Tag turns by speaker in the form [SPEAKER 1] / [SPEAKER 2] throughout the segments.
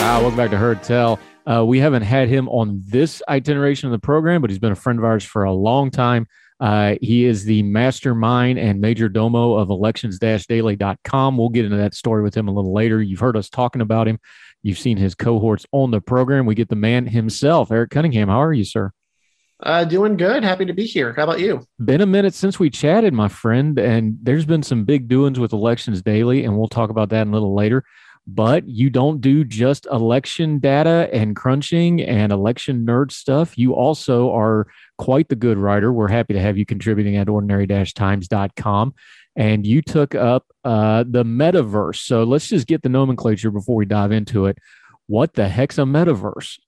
[SPEAKER 1] Ah, welcome back to Heard Tell. Uh, we haven't had him on this iteration of the program, but he's been a friend of ours for a long time. Uh, he is the mastermind and major domo of elections-daily.com. We'll get into that story with him a little later. You've heard us talking about him. You've seen his cohorts on the program. We get the man himself, Eric Cunningham. How are you, sir?
[SPEAKER 2] Uh, doing good. Happy to be here. How about you?
[SPEAKER 1] Been a minute since we chatted, my friend, and there's been some big doings with Elections Daily, and we'll talk about that a little later but you don't do just election data and crunching and election nerd stuff. You also are quite the good writer. We're happy to have you contributing at ordinary times.com. And you took up uh, the metaverse. So let's just get the nomenclature before we dive into it. What the heck's a metaverse?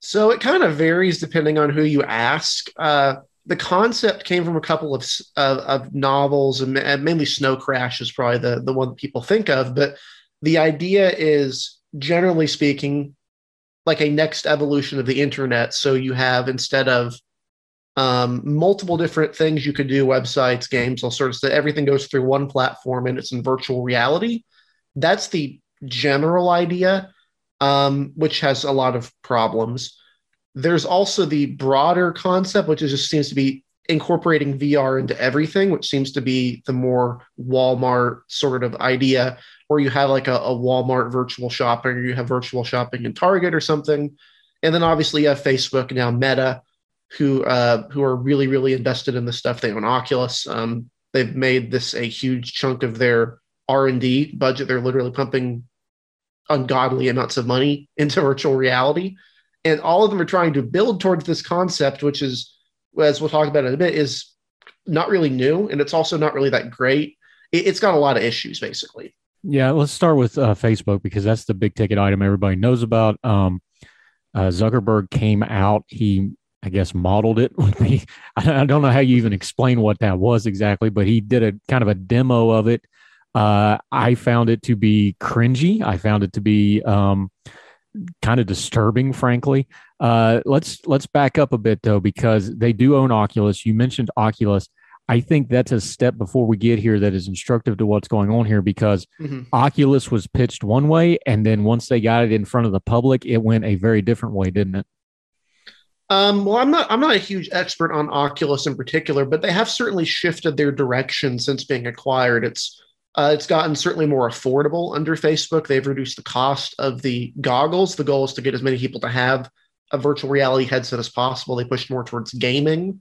[SPEAKER 2] So it kind of varies depending on who you ask. Uh, the concept came from a couple of, of, of novels, and mainly Snow Crash is probably the, the one people think of. But the idea is generally speaking like a next evolution of the internet so you have instead of um, multiple different things you could do websites games all sorts of everything goes through one platform and it's in virtual reality. That's the general idea um, which has a lot of problems. There's also the broader concept which just seems to be incorporating vr into everything which seems to be the more walmart sort of idea where you have like a, a Walmart virtual shopping, or you have virtual shopping in Target or something. And then obviously you have Facebook now, Meta, who uh, who are really really invested in this stuff. They own Oculus. Um, they've made this a huge chunk of their R and D budget. They're literally pumping ungodly amounts of money into virtual reality, and all of them are trying to build towards this concept, which is, as we'll talk about in a bit, is not really new, and it's also not really that great. It, it's got a lot of issues, basically.
[SPEAKER 1] Yeah, let's start with uh, Facebook because that's the big ticket item everybody knows about. Um, uh, Zuckerberg came out. He, I guess, modeled it with me. I, don't know how you even explain what that was exactly, but he did a kind of a demo of it. Uh, I found it to be cringy. I found it to be um, kind of disturbing, frankly. Uh, let's let's back up a bit though, because they do own Oculus. You mentioned Oculus. I think that's a step before we get here that is instructive to what's going on here because mm-hmm. Oculus was pitched one way, and then once they got it in front of the public, it went a very different way, didn't it?
[SPEAKER 2] Um, well, I'm not I'm not a huge expert on Oculus in particular, but they have certainly shifted their direction since being acquired. It's uh, it's gotten certainly more affordable under Facebook. They've reduced the cost of the goggles. The goal is to get as many people to have a virtual reality headset as possible. They pushed more towards gaming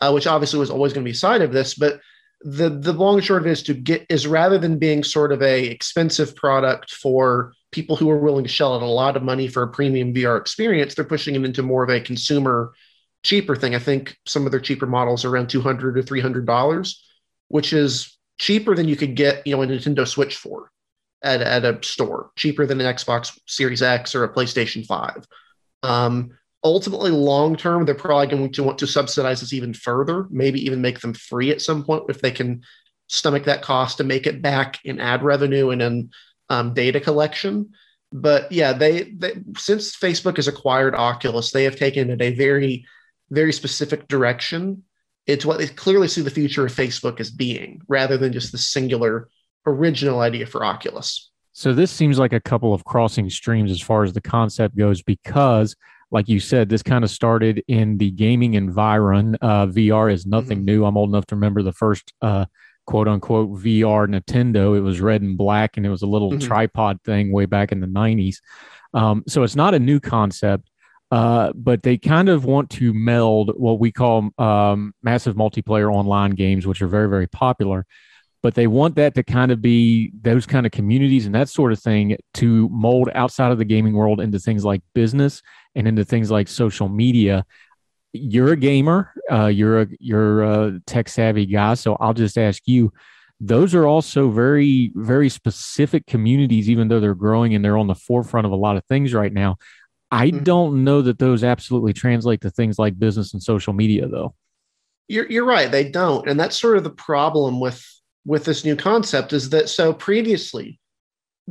[SPEAKER 2] uh, which obviously was always going to be a side of this. But the the long short of it is to get is rather than being sort of a expensive product for people who are willing to shell out a lot of money for a premium VR experience, they're pushing it into more of a consumer cheaper thing. I think some of their cheaper models are around two hundred or three hundred dollars, which is cheaper than you could get you know a Nintendo Switch for at, at a store, cheaper than an Xbox Series X or a PlayStation Five. Um, ultimately long term they're probably going to want to subsidize this even further maybe even make them free at some point if they can stomach that cost to make it back in ad revenue and in um, data collection but yeah they, they since facebook has acquired oculus they have taken it a very very specific direction it's what they clearly see the future of facebook as being rather than just the singular original idea for oculus
[SPEAKER 1] so this seems like a couple of crossing streams as far as the concept goes because like you said, this kind of started in the gaming environment. Uh, VR is nothing mm-hmm. new. I'm old enough to remember the first uh, quote unquote VR Nintendo. It was red and black, and it was a little mm-hmm. tripod thing way back in the 90s. Um, so it's not a new concept. Uh, but they kind of want to meld what we call um, massive multiplayer online games, which are very, very popular. But they want that to kind of be those kind of communities and that sort of thing to mold outside of the gaming world into things like business and into things like social media. You're a gamer, uh, you're a you're a tech savvy guy, so I'll just ask you. Those are also very very specific communities, even though they're growing and they're on the forefront of a lot of things right now I mm-hmm. don't know that those absolutely translate to things like business and social media, though.
[SPEAKER 2] You're you're right. They don't, and that's sort of the problem with with this new concept is that so previously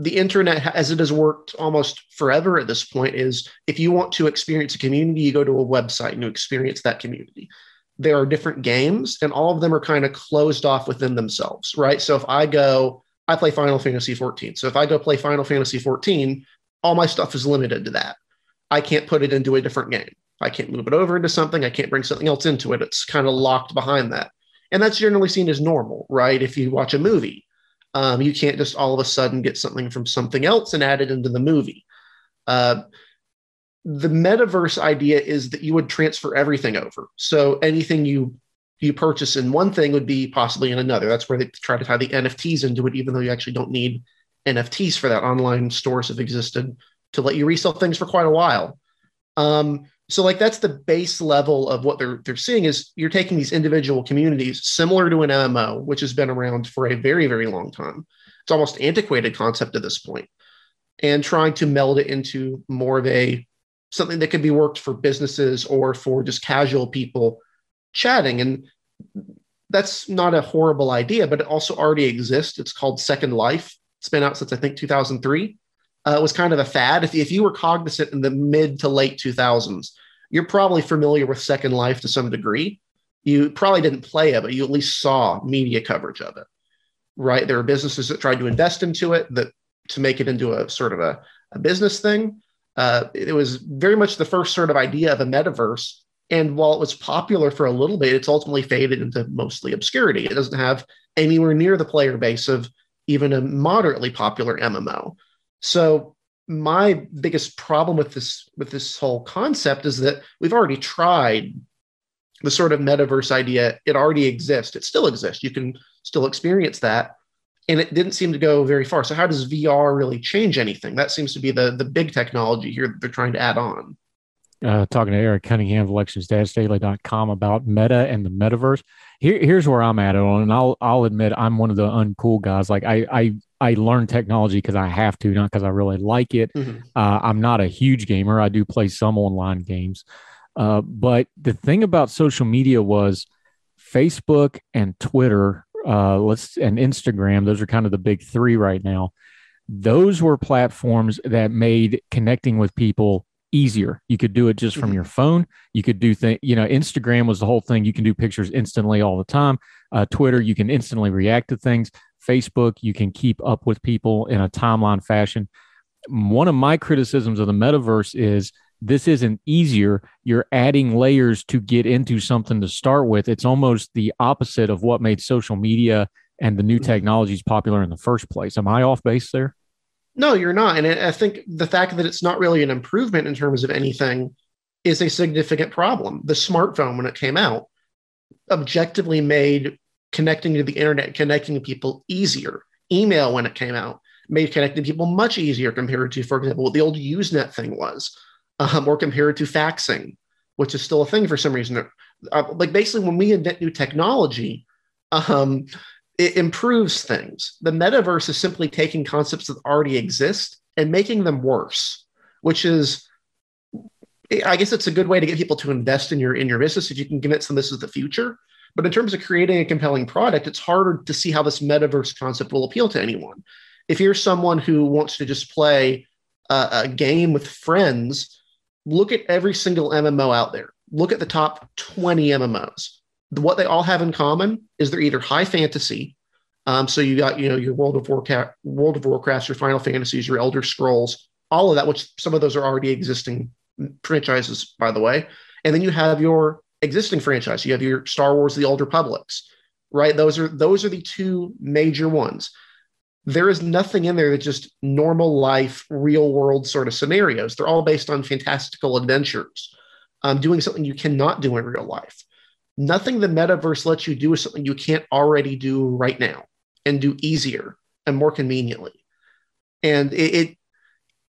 [SPEAKER 2] the internet as it has worked almost forever at this point is if you want to experience a community you go to a website and you experience that community there are different games and all of them are kind of closed off within themselves right so if i go i play final fantasy 14 so if i go play final fantasy 14 all my stuff is limited to that I can't put it into a different game. I can't move it over into something. I can't bring something else into it. It's kind of locked behind that. And that's generally seen as normal, right? If you watch a movie, um, you can't just all of a sudden get something from something else and add it into the movie. Uh, the metaverse idea is that you would transfer everything over. So anything you you purchase in one thing would be possibly in another. That's where they try to tie the NFTs into it, even though you actually don't need NFTs for that. Online stores have existed to let you resell things for quite a while. Um, so like that's the base level of what they're they're seeing is you're taking these individual communities similar to an MMO, which has been around for a very very long time. It's almost antiquated concept at this point, and trying to meld it into more of a something that could be worked for businesses or for just casual people chatting. And that's not a horrible idea, but it also already exists. It's called Second Life. It's been out since I think 2003 uh, was kind of a fad. If, if you were cognizant in the mid to late 2000s, you're probably familiar with Second Life to some degree. You probably didn't play it, but you at least saw media coverage of it, right? There are businesses that tried to invest into it that to make it into a sort of a, a business thing. Uh, it was very much the first sort of idea of a metaverse. And while it was popular for a little bit, it's ultimately faded into mostly obscurity. It doesn't have anywhere near the player base of even a moderately popular MMO. So my biggest problem with this with this whole concept is that we've already tried the sort of metaverse idea. It already exists. It still exists. You can still experience that. And it didn't seem to go very far. So how does VR really change anything? That seems to be the the big technology here that they're trying to add on.
[SPEAKER 1] Uh, talking to Eric Cunningham of electionsdaily.com about meta and the metaverse. Here, here's where I'm at on, and I'll I'll admit I'm one of the uncool guys. Like I I I learn technology because I have to, not because I really like it. Mm-hmm. Uh, I'm not a huge gamer. I do play some online games. Uh, but the thing about social media was Facebook and Twitter, uh, let's and Instagram. Those are kind of the big three right now. Those were platforms that made connecting with people easier. You could do it just from mm-hmm. your phone. You could do things, you know, Instagram was the whole thing. You can do pictures instantly all the time. Uh, Twitter, you can instantly react to things. Facebook, you can keep up with people in a timeline fashion. One of my criticisms of the metaverse is this isn't easier. You're adding layers to get into something to start with. It's almost the opposite of what made social media and the new mm-hmm. technologies popular in the first place. Am I off base there?
[SPEAKER 2] No, you're not. And I think the fact that it's not really an improvement in terms of anything is a significant problem. The smartphone, when it came out, objectively made connecting to the internet, connecting to people easier. Email, when it came out, made connecting people much easier compared to, for example, what the old Usenet thing was, um, or compared to faxing, which is still a thing for some reason. Uh, like basically, when we invent new technology, um, it improves things. The metaverse is simply taking concepts that already exist and making them worse, which is I guess it's a good way to get people to invest in your in your business if you can convince them this is the future. But in terms of creating a compelling product, it's harder to see how this metaverse concept will appeal to anyone. If you're someone who wants to just play a, a game with friends, look at every single MMO out there. Look at the top 20 MMOs. What they all have in common is they're either high fantasy. Um, so you got, you know, your World of Warcraft, World of Warcraft, your Final Fantasies, your Elder Scrolls, all of that, which some of those are already existing franchises, by the way. And then you have your existing franchise. You have your Star Wars: The Old Republics, right? Those are those are the two major ones. there is nothing in there that's just normal life, real world sort of scenarios. They're all based on fantastical adventures, um, doing something you cannot do in real life. Nothing the metaverse lets you do is something you can't already do right now and do easier and more conveniently. And it, it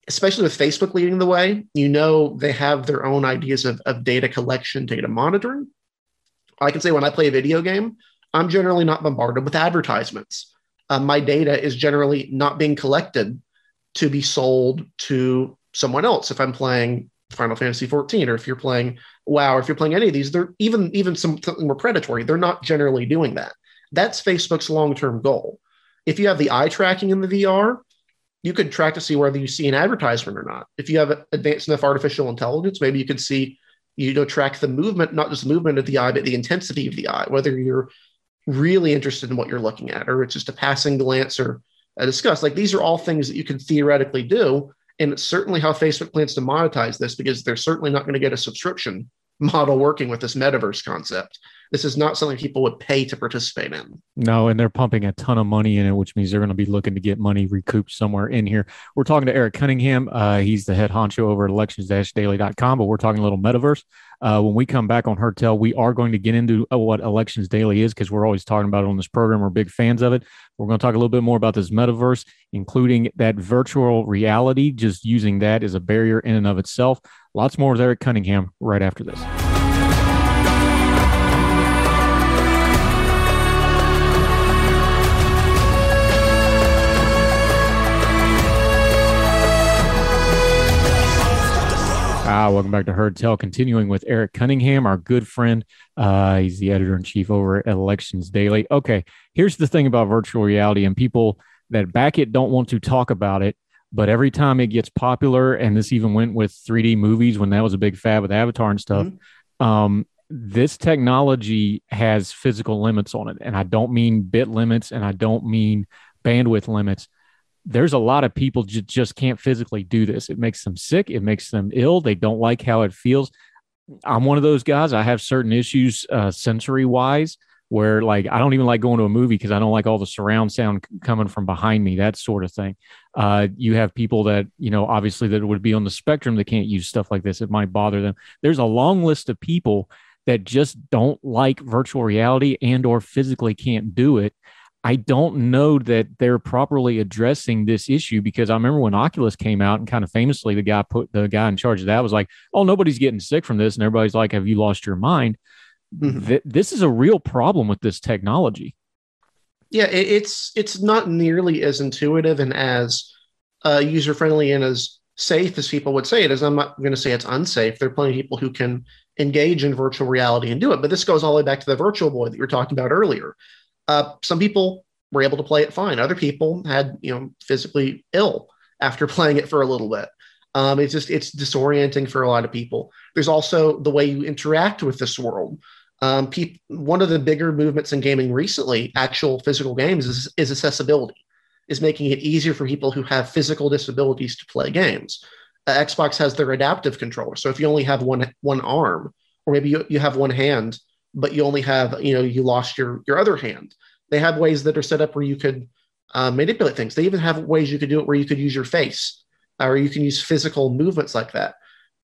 [SPEAKER 2] especially with Facebook leading the way, you know they have their own ideas of, of data collection, data monitoring. I can say when I play a video game, I'm generally not bombarded with advertisements. Uh, my data is generally not being collected to be sold to someone else. If I'm playing Final Fantasy 14, or if you're playing WoW, or if you're playing any of these, they're even even some, something more predatory. They're not generally doing that. That's Facebook's long-term goal. If you have the eye tracking in the VR, you could track to see whether you see an advertisement or not. If you have advanced enough artificial intelligence, maybe you could see, you know, track the movement, not just the movement of the eye, but the intensity of the eye, whether you're really interested in what you're looking at, or it's just a passing glance or a discuss. Like these are all things that you can theoretically do. And it's certainly how Facebook plans to monetize this because they're certainly not going to get a subscription model working with this metaverse concept. This is not something people would pay to participate in.
[SPEAKER 1] No, and they're pumping a ton of money in it, which means they're going to be looking to get money recouped somewhere in here. We're talking to Eric Cunningham. Uh, he's the head honcho over at elections-daily.com, but we're talking a little metaverse. Uh, when we come back on Heard Tell, we are going to get into uh, what Elections Daily is because we're always talking about it on this program. We're big fans of it. We're going to talk a little bit more about this metaverse, including that virtual reality, just using that as a barrier in and of itself. Lots more with Eric Cunningham right after this. Ah, welcome back to Heard Tell. Continuing with Eric Cunningham, our good friend. Uh, he's the editor in chief over at Elections Daily. Okay, here's the thing about virtual reality, and people that back it don't want to talk about it. But every time it gets popular, and this even went with 3D movies when that was a big fad with Avatar and stuff. Mm-hmm. Um, this technology has physical limits on it, and I don't mean bit limits, and I don't mean bandwidth limits there's a lot of people j- just can't physically do this. It makes them sick. It makes them ill. They don't like how it feels. I'm one of those guys. I have certain issues uh, sensory wise where like I don't even like going to a movie because I don't like all the surround sound coming from behind me, that sort of thing. Uh, you have people that you know obviously that would be on the spectrum that can't use stuff like this. It might bother them. There's a long list of people that just don't like virtual reality and or physically can't do it I don't know that they're properly addressing this issue because I remember when Oculus came out and kind of famously the guy put the guy in charge of that was like, "Oh, nobody's getting sick from this," and everybody's like, "Have you lost your mind?" Mm-hmm. Th- this is a real problem with this technology.
[SPEAKER 2] Yeah, it, it's it's not nearly as intuitive and as uh, user friendly and as safe as people would say it is. I'm not going to say it's unsafe. There are plenty of people who can engage in virtual reality and do it, but this goes all the way back to the virtual boy that you were talking about earlier uh, some people were able to play it fine. Other people had, you know, physically ill after playing it for a little bit. Um, it's just it's disorienting for a lot of people. There's also the way you interact with this world. Um, pe- one of the bigger movements in gaming recently, actual physical games, is, is accessibility, is making it easier for people who have physical disabilities to play games. Uh, Xbox has their adaptive controller, so if you only have one one arm, or maybe you, you have one hand, but you only have you know you lost your your other hand they have ways that are set up where you could uh, manipulate things they even have ways you could do it where you could use your face or you can use physical movements like that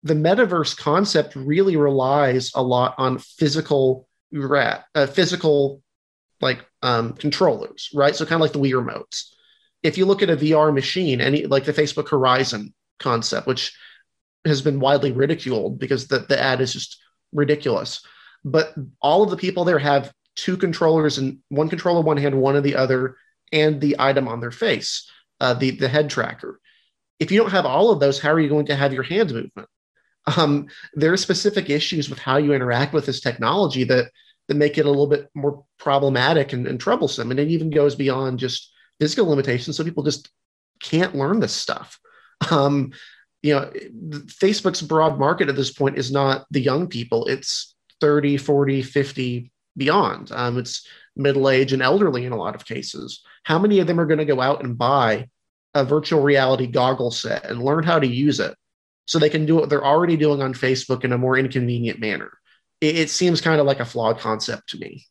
[SPEAKER 2] the metaverse concept really relies a lot on physical rat, uh, physical like um, controllers right so kind of like the wii remotes if you look at a vr machine any like the facebook horizon concept which has been widely ridiculed because the, the ad is just ridiculous but all of the people there have two controllers and one controller one hand, one in the other, and the item on their face, uh, the the head tracker. If you don't have all of those, how are you going to have your hand movement? Um, there are specific issues with how you interact with this technology that that make it a little bit more problematic and, and troublesome, and it even goes beyond just physical limitations. So people just can't learn this stuff. Um, you know, Facebook's broad market at this point is not the young people. It's 30, 40, 50, beyond. Um, it's middle age and elderly in a lot of cases. How many of them are going to go out and buy a virtual reality goggle set and learn how to use it so they can do what they're already doing on Facebook in a more inconvenient manner? It, it seems kind of like a flawed concept to me.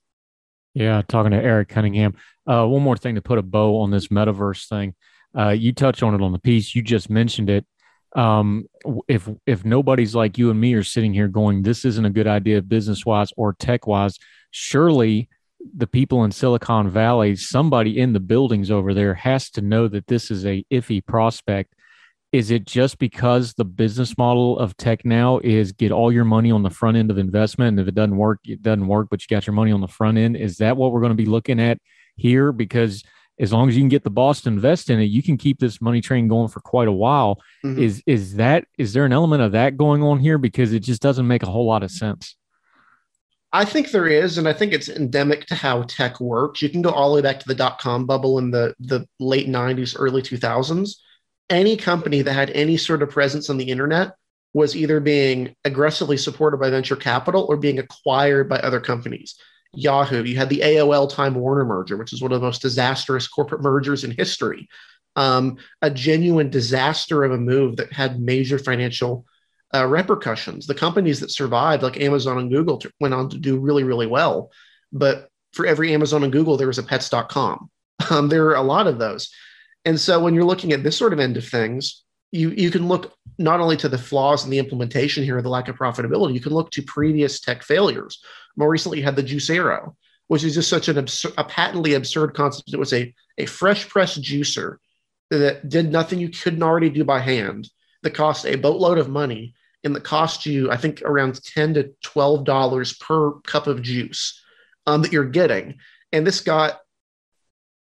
[SPEAKER 1] Yeah, talking to Eric Cunningham. Uh, one more thing to put a bow on this metaverse thing. Uh, you touched on it on the piece. You just mentioned it. Um, if if nobody's like you and me are sitting here going, this isn't a good idea business wise or tech wise, surely the people in Silicon Valley, somebody in the buildings over there has to know that this is a iffy prospect. Is it just because the business model of tech now is get all your money on the front end of investment? And if it doesn't work, it doesn't work, but you got your money on the front end. Is that what we're going to be looking at here? Because as long as you can get the boss to invest in it, you can keep this money train going for quite a while. Mm-hmm. Is is that is there an element of that going on here? Because it just doesn't make a whole lot of sense.
[SPEAKER 2] I think there is, and I think it's endemic to how tech works. You can go all the way back to the dot com bubble in the, the late 90s, early 2000s. Any company that had any sort of presence on the internet was either being aggressively supported by venture capital or being acquired by other companies. Yahoo, you had the AOL Time Warner merger, which is one of the most disastrous corporate mergers in history. Um, a genuine disaster of a move that had major financial uh, repercussions. The companies that survived, like Amazon and Google, t- went on to do really, really well. But for every Amazon and Google, there was a pets.com. Um, there are a lot of those. And so when you're looking at this sort of end of things, you, you can look not only to the flaws in the implementation here, the lack of profitability, you can look to previous tech failures. More recently, you had the Juicero, which is just such an absurd, a patently absurd concept. It was a, a fresh press juicer that did nothing you couldn't already do by hand that cost a boatload of money and that cost you, I think, around 10 to $12 per cup of juice um, that you're getting. And this got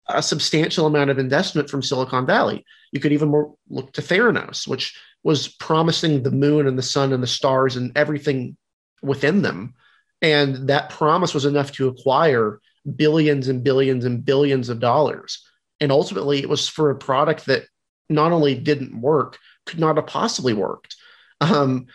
[SPEAKER 2] a substantial amount of investment from Silicon Valley. You could even more look to Theranos, which was promising the moon and the sun and the stars and everything within them. And that promise was enough to acquire billions and billions and billions of dollars. And ultimately, it was for a product that not only didn't work, could not have possibly worked. Um,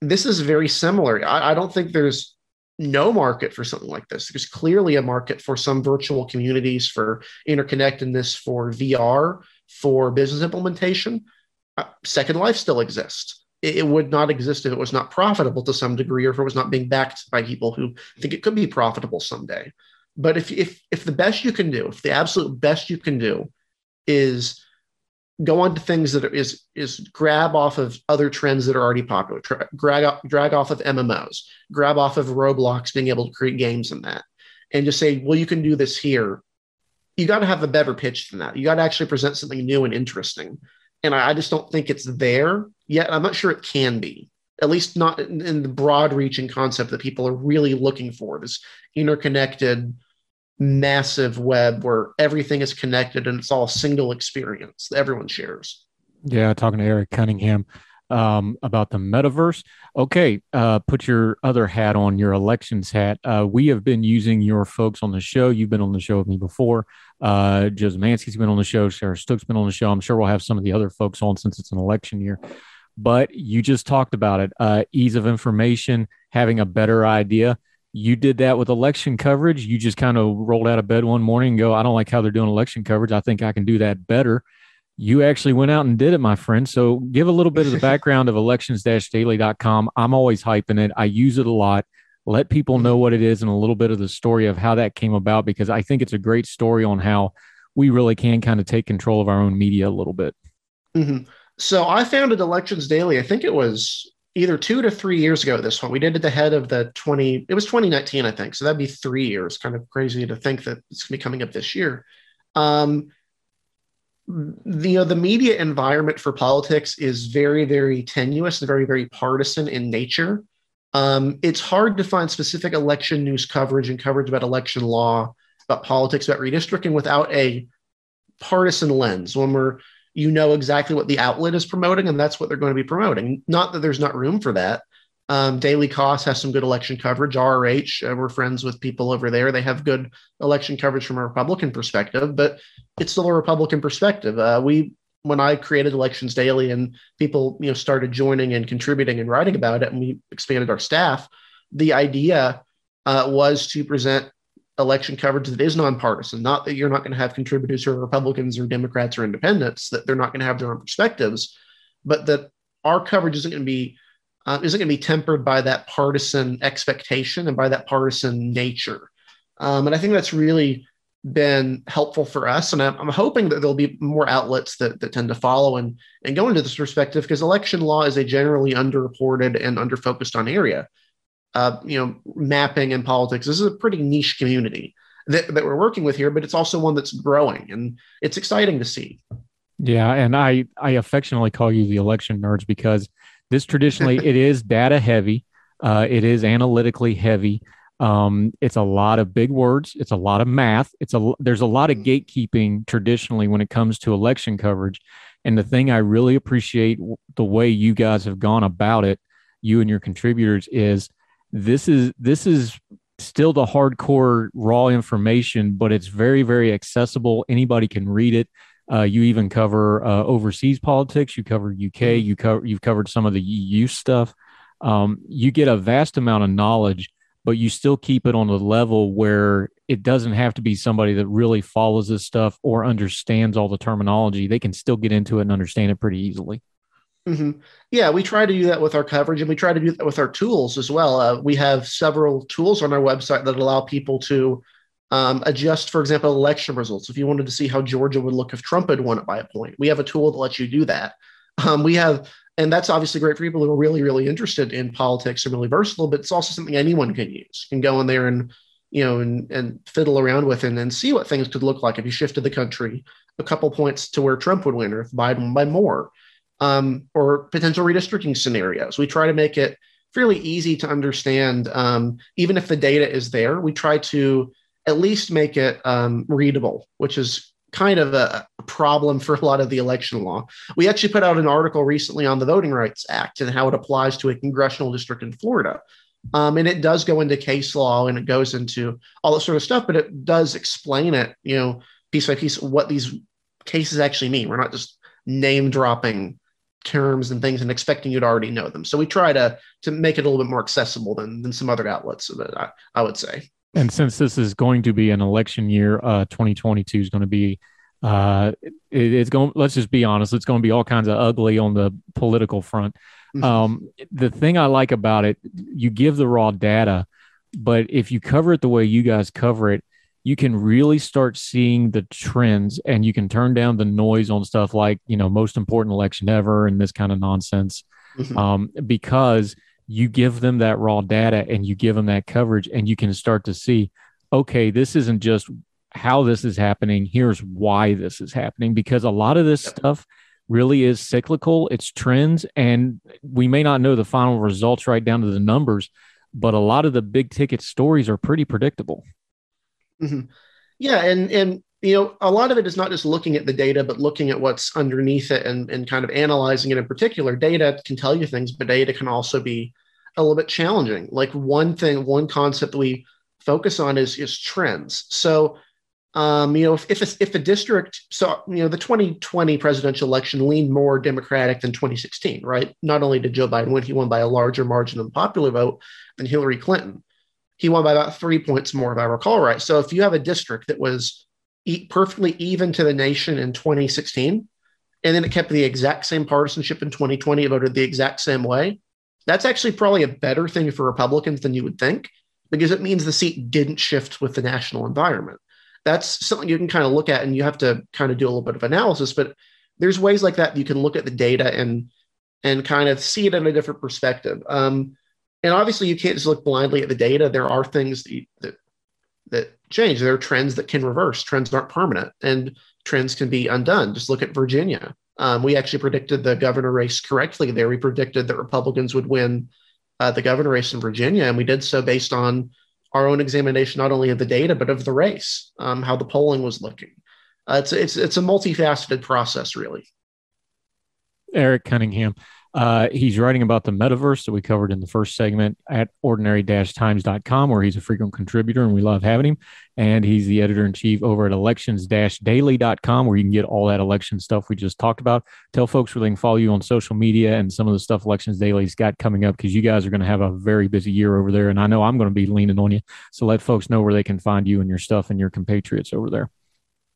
[SPEAKER 2] this is very similar. I, I don't think there's no market for something like this. There's clearly a market for some virtual communities, for interconnectedness, for VR, for business implementation. Uh, Second Life still exists. It, it, would not exist if it was not profitable to some degree, or if it was not being backed by people who think it could be profitable someday. But if if if the best you can do, if the absolute best you can do, is go on to things that is is grab off of other trends that are already popular, Tra- drag drag off of MMOs, grab off of Roblox, being able to create games in that, and just say, well, you can do this here. You got to have a better pitch than that. You got to actually present something new and interesting. And I, I, just don't think it's there yet. I'm not sure it can be, at least not in, in the broad reaching concept that people are really looking for. This interconnected massive web where everything is connected and it's all a single experience that everyone shares.
[SPEAKER 1] Yeah, talking to Eric Cunningham um, about the metaverse. Okay, uh, put your other hat on, your elections hat. Uh, we have been using your folks on the show. You've been on the show with me before. Uh, Joe Zemansky's been on the show. Sarah Stook's been on the show. I'm sure we'll have some of the other folks on since it's an election year. But you just talked about it uh, ease of information, having a better idea you did that with election coverage. You just kind of rolled out of bed one morning and go, I don't like how they're doing election coverage. I think I can do that better. You actually went out and did it, my friend. So give a little bit of the background of elections daily.com. I'm always hyping it. I use it a lot. Let people know what it is and a little bit of the story of how that came about because I think it's a great story on how we really can kind of take control of our own media a little bit.
[SPEAKER 2] Mm-hmm. So I founded Elections Daily. I think it was either two to three years ago this one we did at the head of the 20 it was 2019 i think. So that'd be three years kind of crazy to think that it's going to be coming up this year. Um, the, you know the media environment for politics is very very tenuous and very very partisan in nature. Um, it's hard to find specific election news coverage and coverage about election law about politics about redistricting without a partisan lens. When we're you know exactly what the outlet is promoting, and that's what they're going to be promoting. Not that there's not room for that. Um, Daily Kos has some good election coverage. RRH, uh, we're friends with people over there. They have good election coverage from a Republican perspective, but it's still a Republican perspective. Uh, we, when I created Elections Daily, and people, you know, started joining and contributing and writing about it, and we expanded our staff, the idea uh, was to present election coverage that is nonpartisan. Not that you're not going to have contributors who are Republicans or Democrats or independents, that they're not going to have their own perspectives, but that our coverage isn't going to be uh, isn't going to be tempered by that partisan expectation and by that partisan nature. Um, and I think that's really been helpful for us. And I'm, I'm, hoping that there'll be more outlets that, that tend to follow and, and go into this perspective because election law is a generally underreported and underfocused on area. Uh, you know, mapping and politics. This is a pretty niche community that, that we're working with here, but it's also one that's growing and it's exciting to see.
[SPEAKER 1] Yeah, and I I affectionately call you the election nerds because this traditionally it is data heavy, uh, it is analytically heavy. Um, it's a lot of big words. It's a lot of math. It's a there's a lot of mm. gatekeeping traditionally when it comes to election coverage. And the thing I really appreciate the way you guys have gone about it, you and your contributors, is this is this is still the hardcore raw information, but it's very very accessible. Anybody can read it. Uh, you even cover uh, overseas politics. You cover UK. Mm-hmm. You cover you've covered some of the EU stuff. Um, you get a vast amount of knowledge, but you still keep it on a level where it doesn't have to be somebody that really follows this stuff or understands all the terminology. They can still get into it and understand it pretty easily.
[SPEAKER 2] Mm-hmm. Yeah, we try to do that with our coverage, and we try to do that with our tools as well. Uh, we have several tools on our website that allow people to um, adjust, for example, election results. If you wanted to see how Georgia would look if Trump had won it by a point, we have a tool that lets you do that. Um, we have, and that's obviously great for people who are really, really interested in politics and really versatile, but it's also something anyone can use. You can go in there and, you know, and, and fiddle around with and, and see what things could look like if you shifted the country a couple points to where Trump would win or if Biden by more, um, or potential redistricting scenarios. We try to make it fairly easy to understand. Um, even if the data is there, we try to at least make it um, readable, which is kind of a problem for a lot of the election law. We actually put out an article recently on the Voting Rights Act and how it applies to a congressional district in Florida. Um, and it does go into case law and it goes into all that sort of stuff, but it does explain it, you know, piece by piece, what these cases actually mean. We're not just name dropping terms and things and expecting you to already know them. So we try to to make it a little bit more accessible than than some other outlets. I, I would say.
[SPEAKER 1] And since this is going to be an election year, uh, 2022 is going to be, uh, it, it's going. Let's just be honest. It's going to be all kinds of ugly on the political front. Mm-hmm. Um, the thing I like about it, you give the raw data, but if you cover it the way you guys cover it, you can really start seeing the trends, and you can turn down the noise on stuff like you know most important election ever and this kind of nonsense, mm-hmm. um, because you give them that raw data and you give them that coverage and you can start to see okay this isn't just how this is happening here's why this is happening because a lot of this stuff really is cyclical it's trends and we may not know the final results right down to the numbers but a lot of the big ticket stories are pretty predictable
[SPEAKER 2] mm-hmm. yeah and and you know a lot of it is not just looking at the data but looking at what's underneath it and, and kind of analyzing it in particular. Data can tell you things but data can also be a little bit challenging. Like one thing one concept that we focus on is is trends. So um, you know if if a, if a district so you know the 2020 presidential election leaned more democratic than 2016 right? Not only did joe biden win he won by a larger margin of the popular vote than hillary clinton he won by about three points more if i recall right so if you have a district that was perfectly even to the nation in 2016. And then it kept the exact same partisanship in 2020. It voted the exact same way. That's actually probably a better thing for Republicans than you would think because it means the seat didn't shift with the national environment. That's something you can kind of look at and you have to kind of do a little bit of analysis. But there's ways like that you can look at the data and and kind of see it in a different perspective. Um, and obviously, you can't just look blindly at the data. There are things that, that that change. There are trends that can reverse. Trends aren't permanent, and trends can be undone. Just look at Virginia. Um, we actually predicted the governor race correctly there. We predicted that Republicans would win uh, the governor race in Virginia, and we did so based on our own examination, not only of the data but of the race, um, how the polling was looking. Uh, it's it's it's a multifaceted process, really.
[SPEAKER 1] Eric Cunningham. Uh, he's writing about the metaverse that we covered in the first segment at ordinary-times.com, where he's a frequent contributor and we love having him. And he's the editor in chief over at elections-daily.com, where you can get all that election stuff we just talked about. Tell folks where they can follow you on social media and some of the stuff Elections Daily's got coming up because you guys are going to have a very busy year over there. And I know I'm going to be leaning on you. So let folks know where they can find you and your stuff and your compatriots over there.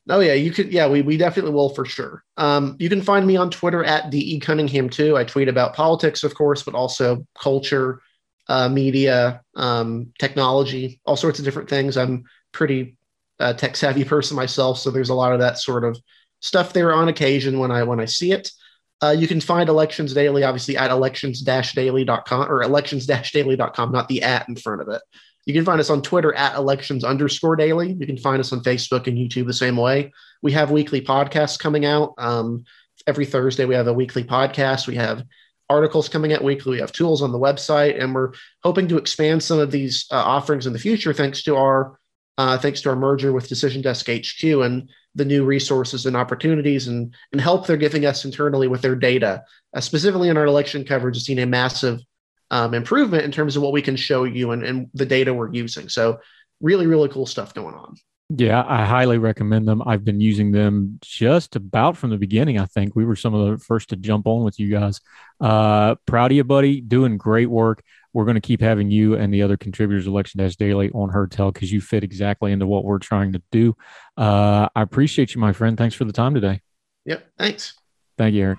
[SPEAKER 2] Oh yeah, you could. Yeah, we we definitely will for sure. Um, you can find me on Twitter at de Cunningham too. I tweet about politics, of course, but also culture, uh, media, um, technology, all sorts of different things. I'm pretty uh, tech savvy person myself, so there's a lot of that sort of stuff there on occasion when I when I see it. Uh, you can find Elections Daily, obviously, at elections-daily.com or elections-daily.com, not the at in front of it. You can find us on Twitter at elections underscore daily. You can find us on Facebook and YouTube the same way. We have weekly podcasts coming out. Um, every Thursday, we have a weekly podcast. We have articles coming out weekly. We have tools on the website, and we're hoping to expand some of these uh, offerings in the future thanks to our uh, thanks to our merger with Decision Desk HQ and the new resources and opportunities and, and help they're giving us internally with their data. Uh, specifically in our election coverage, we've seen a massive um, improvement in terms of what we can show you and, and the data we're using. So, really, really cool stuff going on.
[SPEAKER 1] Yeah, I highly recommend them. I've been using them just about from the beginning. I think we were some of the first to jump on with you guys. Uh, proud of you, buddy. Doing great work. We're going to keep having you and the other contributors, Election Dash Daily, on Heard Tell because you fit exactly into what we're trying to do. Uh, I appreciate you, my friend. Thanks for the time today.
[SPEAKER 2] Yep. Thanks.
[SPEAKER 1] Thank you, Eric.